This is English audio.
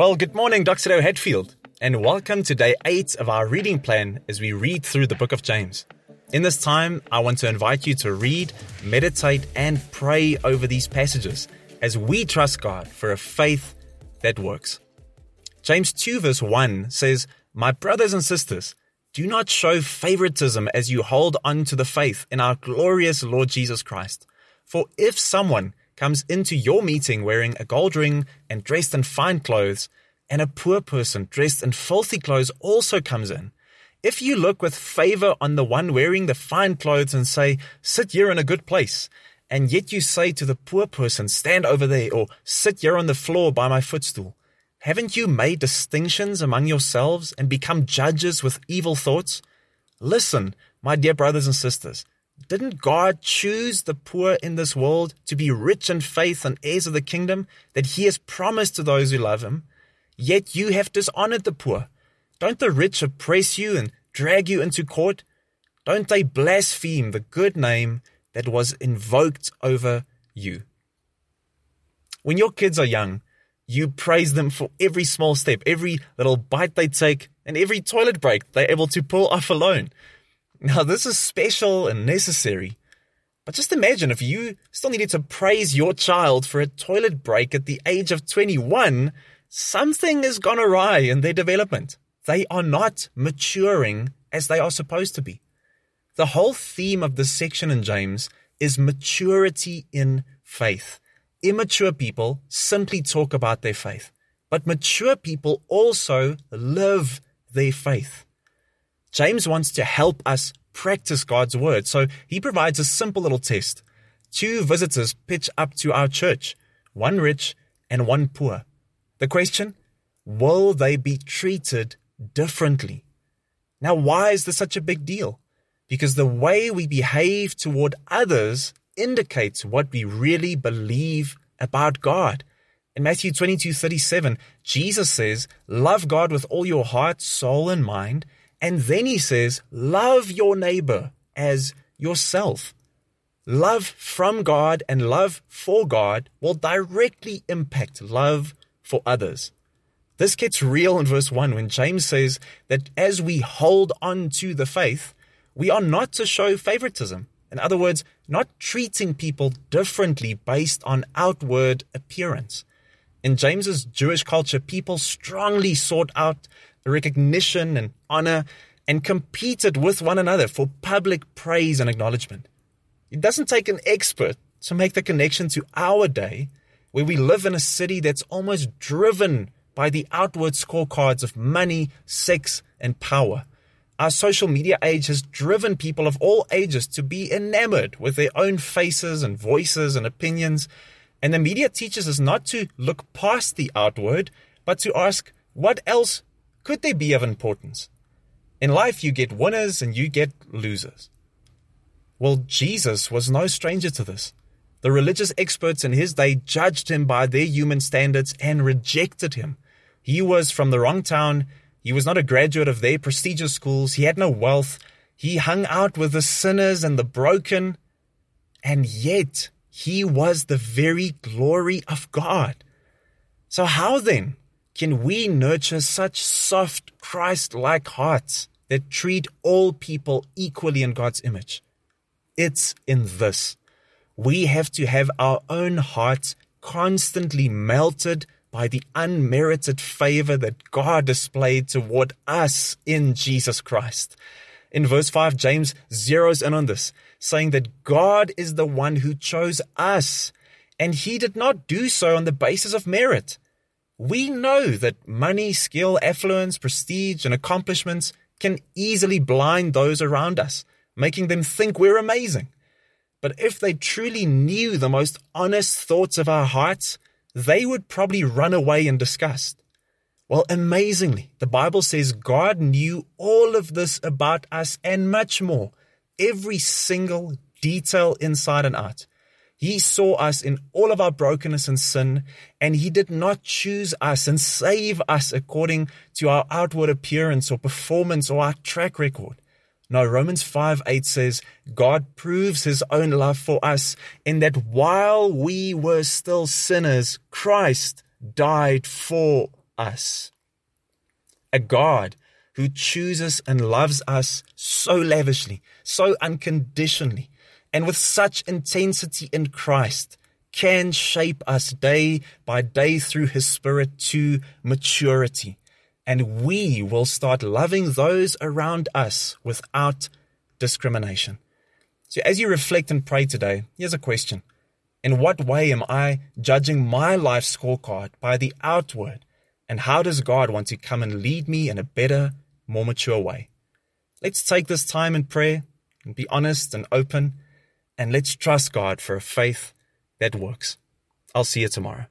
Well, good morning, Dr. Hatfield, and welcome to day eight of our reading plan as we read through the book of James. In this time, I want to invite you to read, meditate, and pray over these passages as we trust God for a faith that works. James 2, verse 1 says, My brothers and sisters, do not show favoritism as you hold on to the faith in our glorious Lord Jesus Christ. For if someone comes into your meeting wearing a gold ring and dressed in fine clothes, and a poor person dressed in filthy clothes also comes in, if you look with favor on the one wearing the fine clothes and say, Sit here in a good place, and yet you say to the poor person, Stand over there, or sit here on the floor by my footstool, haven't you made distinctions among yourselves and become judges with evil thoughts? Listen, my dear brothers and sisters, didn't God choose the poor in this world to be rich in faith and heirs of the kingdom that he has promised to those who love him? Yet you have dishonored the poor. Don't the rich oppress you and drag you into court? Don't they blaspheme the good name that was invoked over you? When your kids are young, you praise them for every small step, every little bite they take, and every toilet break they're able to pull off alone. Now, this is special and necessary. But just imagine if you still needed to praise your child for a toilet break at the age of 21, something has gone awry in their development. They are not maturing as they are supposed to be. The whole theme of this section in James is maturity in faith. Immature people simply talk about their faith, but mature people also live their faith. James wants to help us practice God's word, so he provides a simple little test. Two visitors pitch up to our church, one rich and one poor. The question will they be treated differently? Now, why is this such a big deal? Because the way we behave toward others indicates what we really believe about God. In Matthew 22 37, Jesus says, Love God with all your heart, soul, and mind and then he says, love your neighbor as yourself. Love from God and love for God will directly impact love for others. This gets real in verse 1 when James says that as we hold on to the faith, we are not to show favoritism. In other words, not treating people differently based on outward appearance. In James's Jewish culture, people strongly sought out recognition and honor and competed with one another for public praise and acknowledgement. It doesn't take an expert to make the connection to our day, where we live in a city that's almost driven by the outward scorecards of money, sex, and power. Our social media age has driven people of all ages to be enamored with their own faces and voices and opinions. And the media teaches us not to look past the outward, but to ask, what else could they be of importance? In life, you get winners and you get losers. Well, Jesus was no stranger to this. The religious experts in his day judged him by their human standards and rejected him. He was from the wrong town. He was not a graduate of their prestigious schools. He had no wealth. He hung out with the sinners and the broken. And yet, he was the very glory of God. So, how then can we nurture such soft, Christ like hearts that treat all people equally in God's image? It's in this. We have to have our own hearts constantly melted by the unmerited favor that God displayed toward us in Jesus Christ. In verse 5, James zeroes in on this, saying that God is the one who chose us, and he did not do so on the basis of merit. We know that money, skill, affluence, prestige, and accomplishments can easily blind those around us, making them think we're amazing. But if they truly knew the most honest thoughts of our hearts, they would probably run away in disgust. Well, amazingly, the Bible says God knew all of this about us and much more, every single detail inside and out. He saw us in all of our brokenness and sin, and He did not choose us and save us according to our outward appearance or performance or our track record. No, Romans 5 8 says, God proves His own love for us in that while we were still sinners, Christ died for us. A God who chooses and loves us so lavishly, so unconditionally, and with such intensity in Christ can shape us day by day through His Spirit to maturity. And we will start loving those around us without discrimination. So, as you reflect and pray today, here's a question In what way am I judging my life scorecard by the outward? And how does God want to come and lead me in a better, more mature way? Let's take this time in prayer and be honest and open, and let's trust God for a faith that works. I'll see you tomorrow.